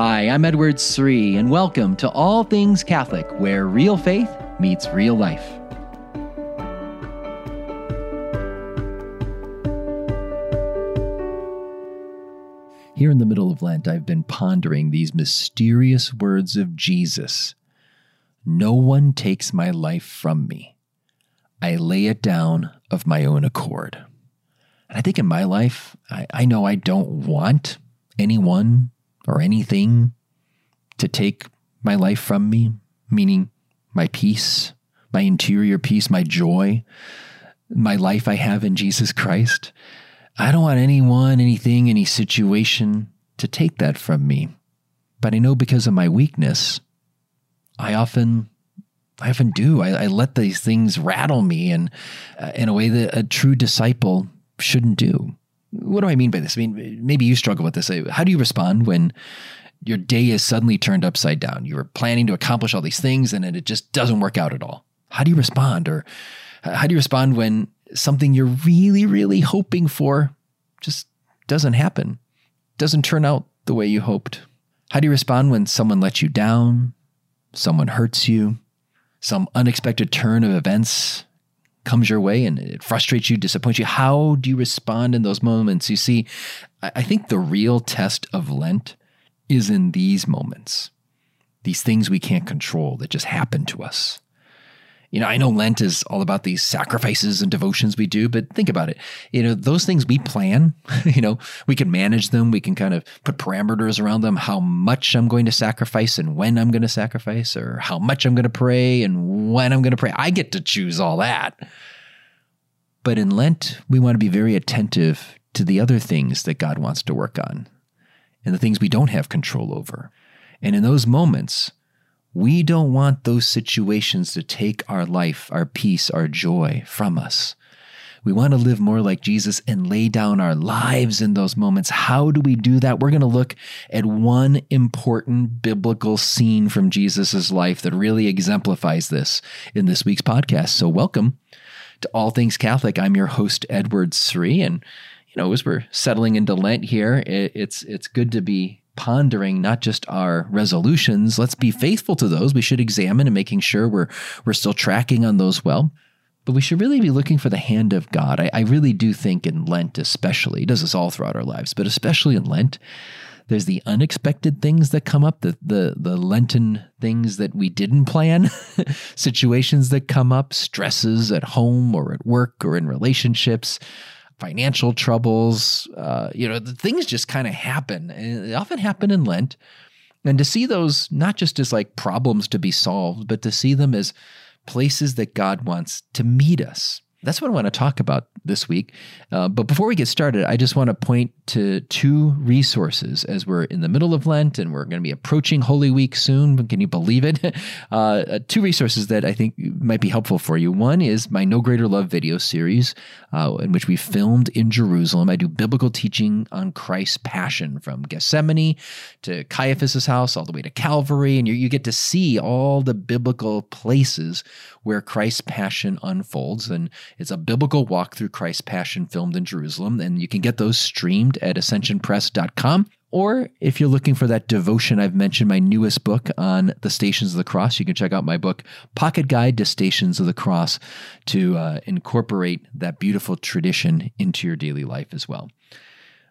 Hi, I'm Edward Sri, and welcome to All Things Catholic, where real faith meets real life. Here in the middle of Lent, I've been pondering these mysterious words of Jesus No one takes my life from me. I lay it down of my own accord. And I think in my life, I, I know I don't want anyone or anything to take my life from me, meaning my peace, my interior peace, my joy, my life I have in Jesus Christ. I don't want anyone, anything, any situation to take that from me. But I know because of my weakness, I often I often do. I, I let these things rattle me and uh, in a way that a true disciple shouldn't do. What do I mean by this? I mean, maybe you struggle with this. How do you respond when your day is suddenly turned upside down? You were planning to accomplish all these things and it just doesn't work out at all. How do you respond? Or how do you respond when something you're really, really hoping for just doesn't happen, doesn't turn out the way you hoped? How do you respond when someone lets you down, someone hurts you, some unexpected turn of events comes your way and it frustrates you, disappoints you, how do you respond in those moments? You see, I think the real test of Lent is in these moments, these things we can't control that just happen to us. You know, I know Lent is all about these sacrifices and devotions we do, but think about it. You know, those things we plan, you know, we can manage them. We can kind of put parameters around them, how much I'm going to sacrifice and when I'm going to sacrifice, or how much I'm going to pray and when I'm going to pray. I get to choose all that. But in Lent, we want to be very attentive to the other things that God wants to work on and the things we don't have control over. And in those moments, we don't want those situations to take our life, our peace, our joy from us. We want to live more like Jesus and lay down our lives in those moments. How do we do that? We're going to look at one important biblical scene from Jesus' life that really exemplifies this in this week's podcast. So, welcome to All Things Catholic. I'm your host, Edward Sri. And, you know, as we're settling into Lent here, it's, it's good to be pondering not just our resolutions, let's be faithful to those. We should examine and making sure we're we're still tracking on those well. But we should really be looking for the hand of God. I, I really do think in Lent, especially, does this all throughout our lives, but especially in Lent, there's the unexpected things that come up, the the the Lenten things that we didn't plan, situations that come up, stresses at home or at work or in relationships, financial troubles. Uh, you know, the things just kind of happen. And they often happen in Lent. And to see those not just as like problems to be solved, but to see them as places that God wants to meet us. That's what I want to talk about this week. Uh, but before we get started, I just want to point to two resources as we're in the middle of Lent and we're going to be approaching Holy Week soon. Can you believe it? Uh, uh, two resources that I think might be helpful for you. One is my No Greater Love video series, uh, in which we filmed in Jerusalem. I do biblical teaching on Christ's passion from Gethsemane to Caiaphas' house, all the way to Calvary. And you, you get to see all the biblical places where Christ's passion unfolds. And it's a biblical walk through Christ's passion filmed in Jerusalem. And you can get those streamed at ascensionpress.com. Or if you're looking for that devotion, I've mentioned my newest book on the Stations of the Cross. You can check out my book, Pocket Guide to Stations of the Cross, to uh, incorporate that beautiful tradition into your daily life as well.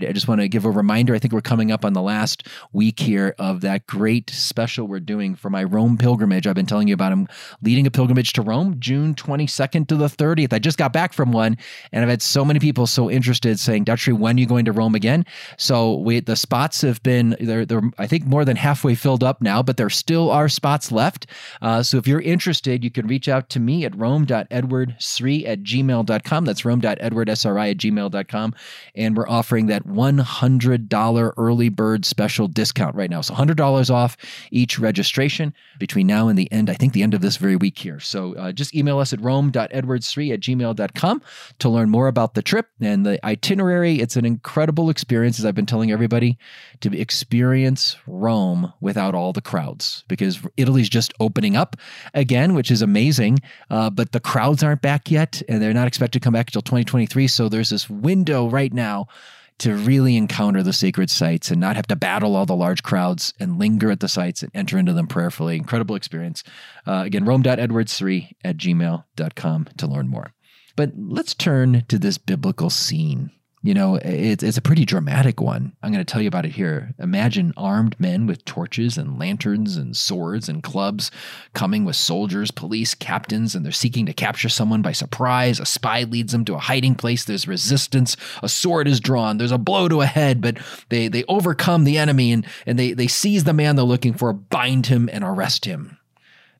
I just want to give a reminder. I think we're coming up on the last week here of that great special we're doing for my Rome pilgrimage. I've been telling you about. I'm leading a pilgrimage to Rome, June 22nd to the 30th. I just got back from one, and I've had so many people so interested saying, Dutch, when are you going to Rome again? So we the spots have been they're they're I think more than halfway filled up now, but there still are spots left. Uh, so if you're interested, you can reach out to me at rome.edwardsri at gmail.com. That's rome.edwardsri at gmail.com. And we're offering that $100 early bird special discount right now. So $100 off each registration between now and the end, I think the end of this very week here. So uh, just email us at rome.edwardsri at gmail.com to learn more about the trip and the itinerary. It's an incredible experience, as I've been telling everybody, to experience Rome without all the crowds because Italy's just opening up again, which is amazing. Uh, but the crowds aren't back yet and they're not expected to come back until 2023. So there's this window right now to really encounter the sacred sites and not have to battle all the large crowds and linger at the sites and enter into them prayerfully. Incredible experience. Uh, again, rome.edwardsri at gmail.com to learn more. But let's turn to this biblical scene you know, it's, it's a pretty dramatic one. I'm going to tell you about it here. Imagine armed men with torches and lanterns and swords and clubs coming with soldiers, police, captains, and they're seeking to capture someone by surprise. A spy leads them to a hiding place. There's resistance. A sword is drawn. There's a blow to a head, but they, they overcome the enemy and, and they, they seize the man they're looking for, bind him, and arrest him.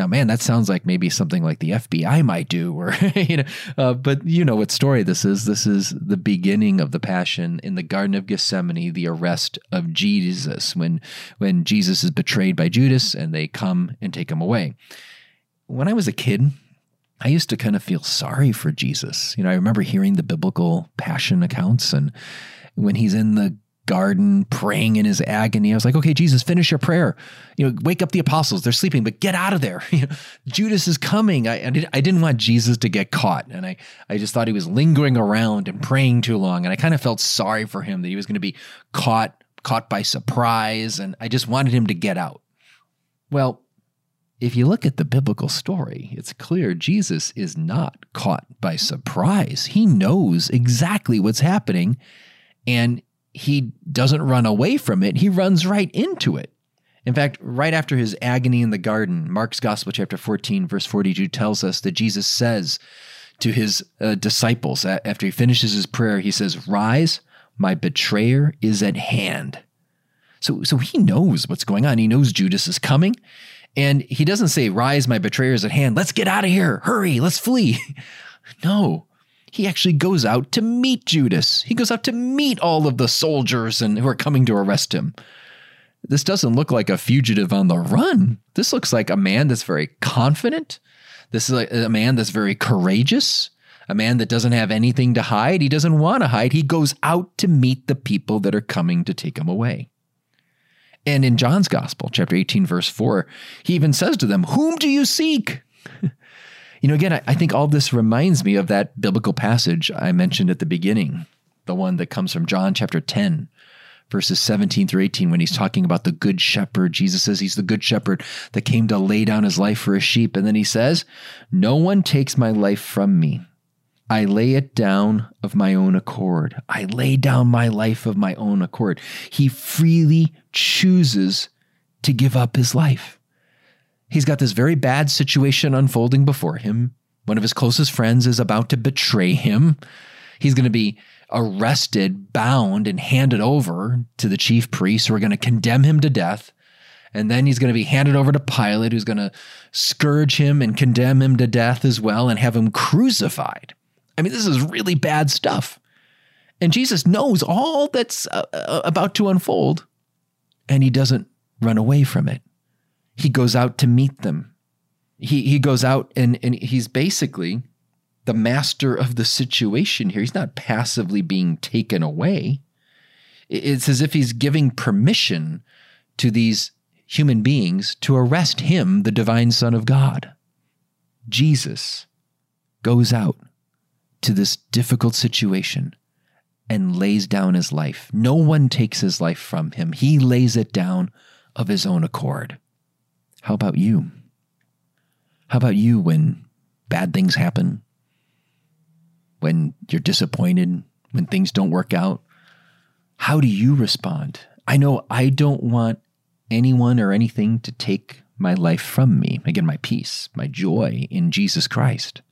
Now, man, that sounds like maybe something like the FBI might do, or you know, uh, but you know what story this is. This is the beginning of the Passion in the Garden of Gethsemane, the arrest of Jesus when when Jesus is betrayed by Judas, and they come and take him away. When I was a kid, I used to kind of feel sorry for Jesus. You know, I remember hearing the biblical Passion accounts, and when he's in the garden praying in his agony. I was like, okay, Jesus, finish your prayer. You know, wake up the apostles. They're sleeping, but get out of there. You know, Judas is coming. I, I, did, I didn't want Jesus to get caught. And I, I just thought he was lingering around and praying too long. And I kind of felt sorry for him that he was going to be caught, caught by surprise. And I just wanted him to get out. Well, if you look at the biblical story, it's clear Jesus is not caught by surprise. He knows exactly what's happening. And he doesn't run away from it, he runs right into it. In fact, right after his agony in the garden, Mark's Gospel, chapter 14, verse 42, tells us that Jesus says to his uh, disciples, after he finishes his prayer, he says, Rise, my betrayer is at hand. So, so he knows what's going on. He knows Judas is coming. And he doesn't say, Rise, my betrayer is at hand. Let's get out of here. Hurry, let's flee. no, he actually goes out to meet Judas. He goes out to meet all of the soldiers and who are coming to arrest him. This doesn't look like a fugitive on the run. This looks like a man that's very confident. This is a, a man that's very courageous, a man that doesn't have anything to hide. He doesn't want to hide. He goes out to meet the people that are coming to take him away. And in John's Gospel, chapter 18, verse 4, he even says to them, Whom do you seek? You know, again, I, I think all this reminds me of that biblical passage I mentioned at the beginning, the one that comes from John chapter 10, verses 17 through 18, when he's talking about the good shepherd. Jesus says he's the good shepherd that came to lay down his life for his sheep. And then he says, No one takes my life from me. I lay it down of my own accord. I lay down my life of my own accord. He freely chooses to give up his life. He's got this very bad situation unfolding before him. One of his closest friends is about to betray him. He's going to be arrested, bound, and handed over to the chief priests who are going to condemn him to death. And then he's going to be handed over to Pilate, who's going to scourge him and condemn him to death as well and have him crucified. I mean, this is really bad stuff. And Jesus knows all that's uh, uh about to unfold, and he doesn't run away from it he goes out to meet them. He, he goes out and, and he's basically the master of the situation here. He's not passively being taken away. It's as if he's giving permission to these human beings to arrest him, the divine Son of God. Jesus goes out to this difficult situation and lays down his life. No one takes his life from him, he lays it down of his own accord. How about you? How about you when bad things happen? When you're disappointed? When things don't work out? How do you respond? I know I don't want anyone or anything to take my life from me. Again, my peace, my joy in Jesus Christ.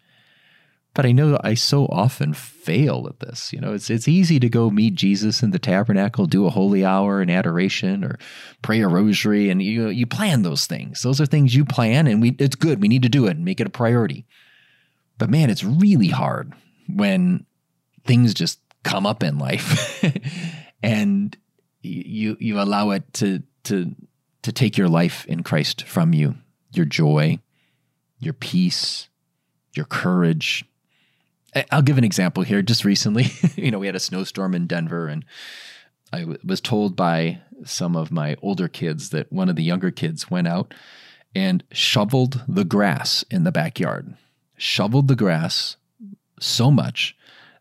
But I know I so often fail at this. You know, it's it's easy to go meet Jesus in the tabernacle, do a holy hour and adoration, or pray a rosary, and you you plan those things. Those are things you plan, and we it's good. We need to do it and make it a priority. But man, it's really hard when things just come up in life, and you you allow it to to to take your life in Christ from you, your joy, your peace, your courage, I'll give an example here. Just recently, you know, we had a snowstorm in Denver, and I w- was told by some of my older kids that one of the younger kids went out and shoveled the grass in the backyard, shoveled the grass so much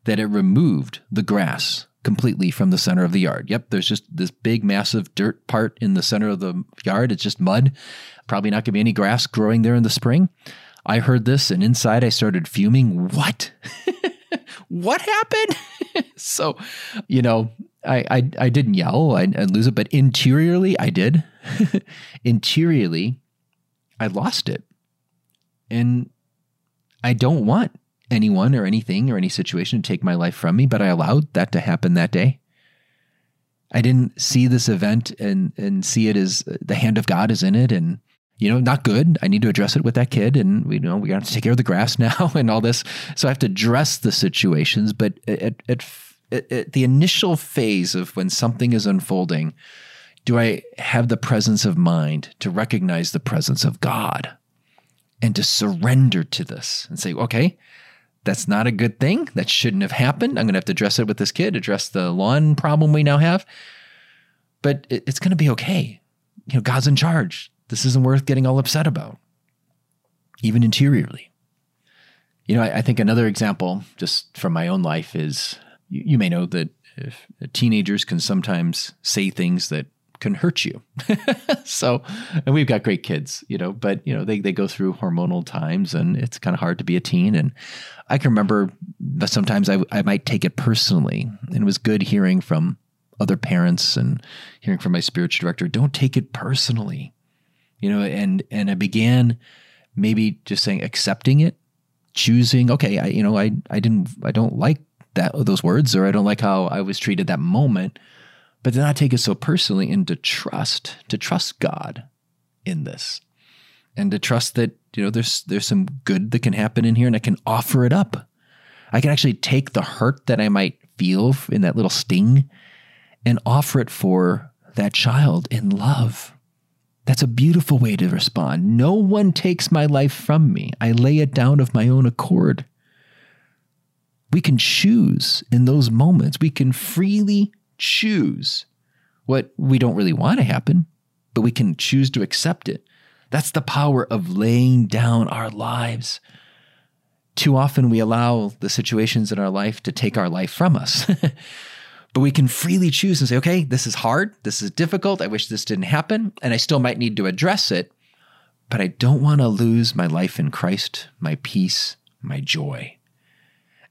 that it removed the grass completely from the center of the yard. Yep, there's just this big, massive dirt part in the center of the yard. It's just mud. Probably not going to be any grass growing there in the spring. I heard this, and inside I started fuming. What? what happened? so, you know, I, I, I didn't yell, I'd lose it, but interiorly, I did. interiorly, I lost it. And I don't want anyone or anything or any situation to take my life from me, but I allowed that to happen that day. I didn't see this event and and see it as the hand of God is in it and you know not good. I need to address it with that kid and we you know we got to take care of the grass now and all this. So I have to address the situations, but at, at, at, the initial phase of when something is unfolding, do I have the presence of mind to recognize the presence of God and to surrender to this and say, okay, that's not a good thing. That shouldn't have happened. I'm going to have to address it with this kid, address the lawn problem we now have. But it's going to be okay. You know, God's in charge. This isn't worth getting all upset about, even interiorly. You know, I, I think another example, just from my own life, is you, you may know that uh, teenagers can sometimes say things that can hurt you. so, and we've got great kids, you know, but you know, they, they go through hormonal times and it's kind of hard to be a teen. And I can remember that sometimes I, I might take it personally and it was good hearing from other parents and hearing from my spiritual director, don't take it personally, you know, and, and I began maybe just saying, accepting it, choosing, okay, I, you know, I, I didn't, I don't like that, those words, or I don't like how I was treated that moment but to not take it so personally and to trust, to trust God in this. And to trust that, you know, there's there's some good that can happen in here and I can offer it up. I can actually take the hurt that I might feel in that little sting and offer it for that child in love. That's a beautiful way to respond. No one takes my life from me. I lay it down of my own accord. We can choose in those moments. We can freely choose what we don't really want to happen, but we can choose to accept it. That's the power of laying down our lives. Too often we allow the situations in our life to take our life from us. but we can freely choose and say, okay, this is hard. This is difficult. I wish this didn't happen. And I still might need to address it. But I don't want to lose my life in Christ, my peace, my joy.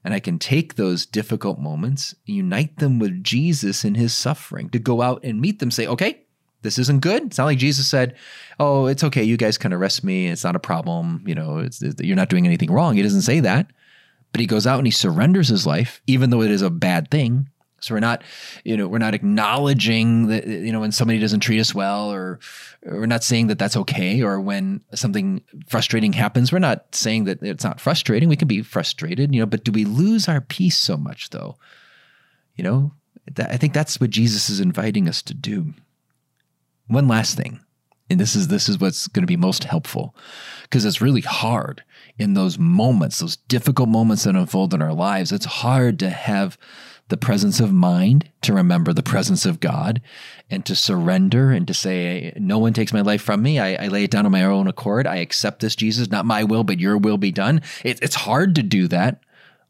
And I can take those difficult moments, unite them with Jesus in his suffering, to go out and meet them, say, okay, this isn't good. It's not like Jesus said, oh, it's okay. You guys can arrest me. It's not a problem. You know, it's, you're not doing anything wrong. He doesn't say that. But he goes out and he surrenders his life, even though it is a bad thing, so we're not, you know, we're not acknowledging that, you know, when somebody doesn't treat us well, or, or we're not saying that that's okay, or when something frustrating happens, we're not saying that it's not frustrating. We can be frustrated, you know, but do we lose our peace so much, though? You know, that, I think that's what Jesus is inviting us to do. One last thing, and this is this is what's going to be most helpful, because it's really hard in those moments, those difficult moments that unfold in our lives. It's hard to have the presence of mind to remember the presence of God and to surrender and to say, No one takes my life from me. I, I lay it down on my own accord. I accept this, Jesus, not my will, but your will be done. It, it's hard to do that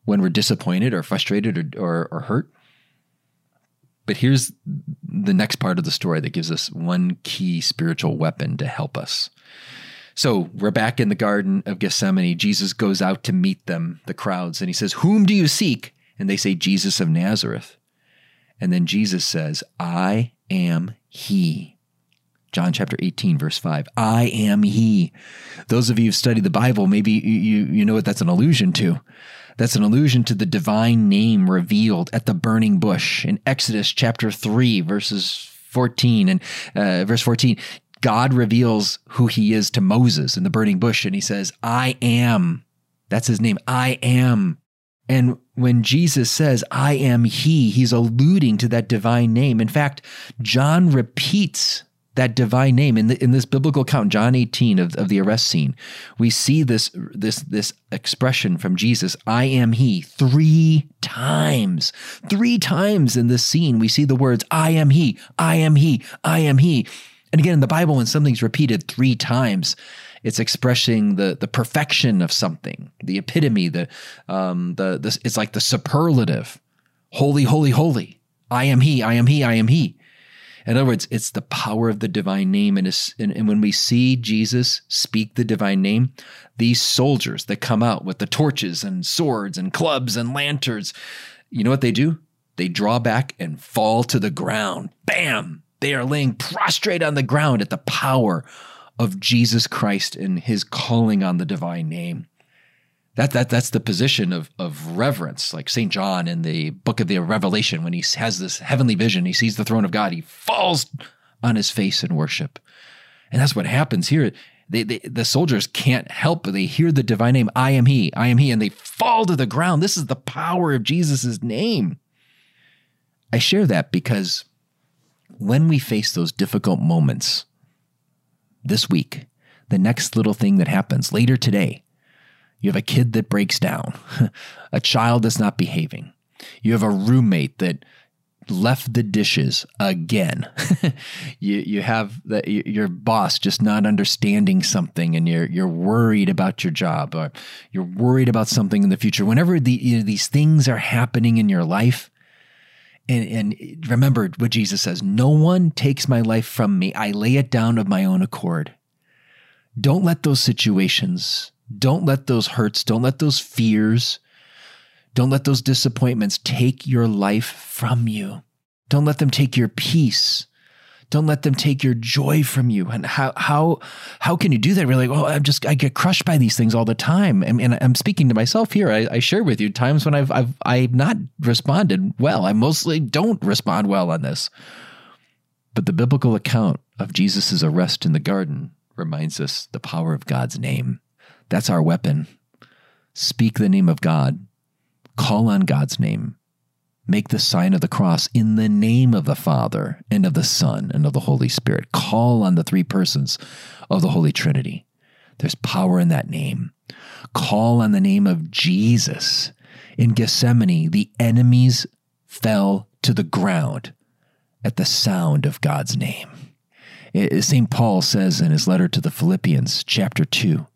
when we're disappointed or frustrated or, or, or hurt. But here's the next part of the story that gives us one key spiritual weapon to help us. So we're back in the Garden of Gethsemane. Jesus goes out to meet them, the crowds, and he says, Whom do you seek? And they say, Jesus of Nazareth. And then Jesus says, I am He. John chapter 18, verse 5. I am He. Those of you who've studied the Bible, maybe you, you know what that's an allusion to. That's an allusion to the divine name revealed at the burning bush in Exodus chapter 3, verses 14 and uh, verse 14. God reveals who he is to Moses in the burning bush, and he says, I am. That's his name. I am. And when Jesus says, I am He, he's alluding to that divine name. In fact, John repeats that divine name in, the, in this biblical account, John 18 of, of the arrest scene. We see this, this, this expression from Jesus, I am He, three times. Three times in this scene, we see the words, I am He, I am He, I am He. And again, in the Bible, when something's repeated three times, it's expressing the the perfection of something, the epitome, the um, the, the it's like the superlative, holy, holy, holy. I am He, I am He, I am He. In other words, it's the power of the divine name. And, and, and, when we see Jesus speak the divine name, these soldiers that come out with the torches and swords and clubs and lanterns, you know what they do? They draw back and fall to the ground. Bam! They are laying prostrate on the ground at the power of Jesus Christ and his calling on the divine name. That, that that's the position of of reverence, like Saint John in the book of the Revelation, when he has this heavenly vision, he sees the throne of God, he falls on his face in worship, and that's what happens here. They, they, the soldiers can't help but they hear the divine name, I am He, I am He, and they fall to the ground. This is the power of Jesus' name. I share that because when we face those difficult moments this week, the next little thing that happens later today, you have a kid that breaks down, a child that's not behaving. You have a roommate that left the dishes again. you you have the, your boss just not understanding something, and you're you're worried about your job, or you're worried about something in the future. Whenever the, you know, these things are happening in your life, and, and remember what Jesus says: "No one takes my life from me; I lay it down of my own accord." Don't let those situations don't let those hurts, don't let those fears, don't let those disappointments take your life from you. Don't let them take your peace. Don't let them take your joy from you. And how how how can you do that? Really? Well, I'm just I get crushed by these things all the time. And, and I'm speaking to myself here. I, I share with you times when I've I've I've not responded well. I mostly don't respond well on this. But the biblical account of Jesus' arrest in the garden reminds us the power of God's name. That's our weapon. Speak the name of God. Call on God's name. Make the sign of the cross in the name of the Father and of the Son and of the Holy Spirit. Call on the three persons of the Holy Trinity. There's power in that name. Call on the name of Jesus. In Gethsemane, the enemies fell to the ground at the sound of God's name. St. Paul says in his letter to the Philippians, chapter 2,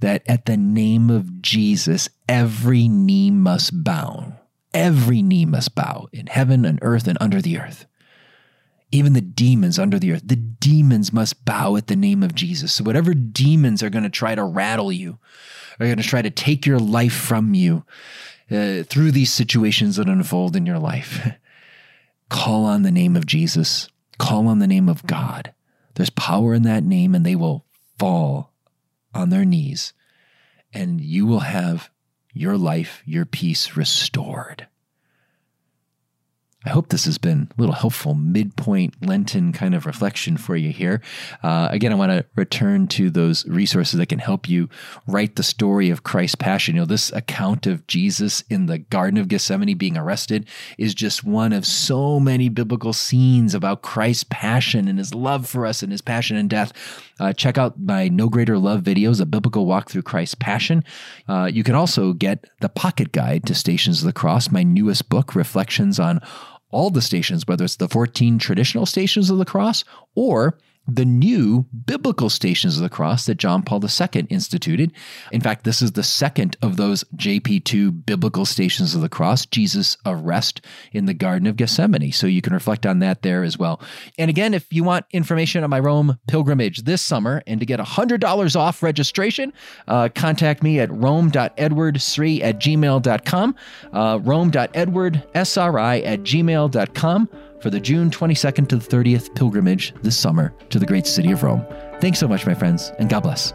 that at the name of Jesus, every knee must bow. Every knee must bow in heaven and earth and under the earth. Even the demons under the earth, the demons must bow at the name of Jesus. So, whatever demons are going to try to rattle you, are going to try to take your life from you uh, through these situations that unfold in your life, call on the name of Jesus, call on the name of God. There's power in that name, and they will fall on their knees, and you will have your life, your peace restored. I hope this has been a little helpful midpoint Lenten kind of reflection for you here. Uh, again, I want to return to those resources that can help you write the story of Christ's passion. You know, this account of Jesus in the Garden of Gethsemane being arrested is just one of so many biblical scenes about Christ's passion and his love for us and his passion and death. Uh, check out my No Greater Love videos, a biblical walk through Christ's passion. Uh, you can also get the pocket guide to Stations of the Cross, my newest book, Reflections on all the stations, whether it's the 14 traditional stations of the cross or the new biblical stations of the cross that John Paul II instituted. In fact, this is the second of those JP2 biblical stations of the cross, Jesus' arrest in the Garden of Gethsemane. So you can reflect on that there as well. And again, if you want information on my Rome pilgrimage this summer and to get $100 off registration, uh, contact me at rome.edwardsri at gmail.com, uh, rome.edwardsri at gmail.com for the June 22nd to the 30th pilgrimage this summer to the great city of Rome. Thanks so much, my friends, and God bless.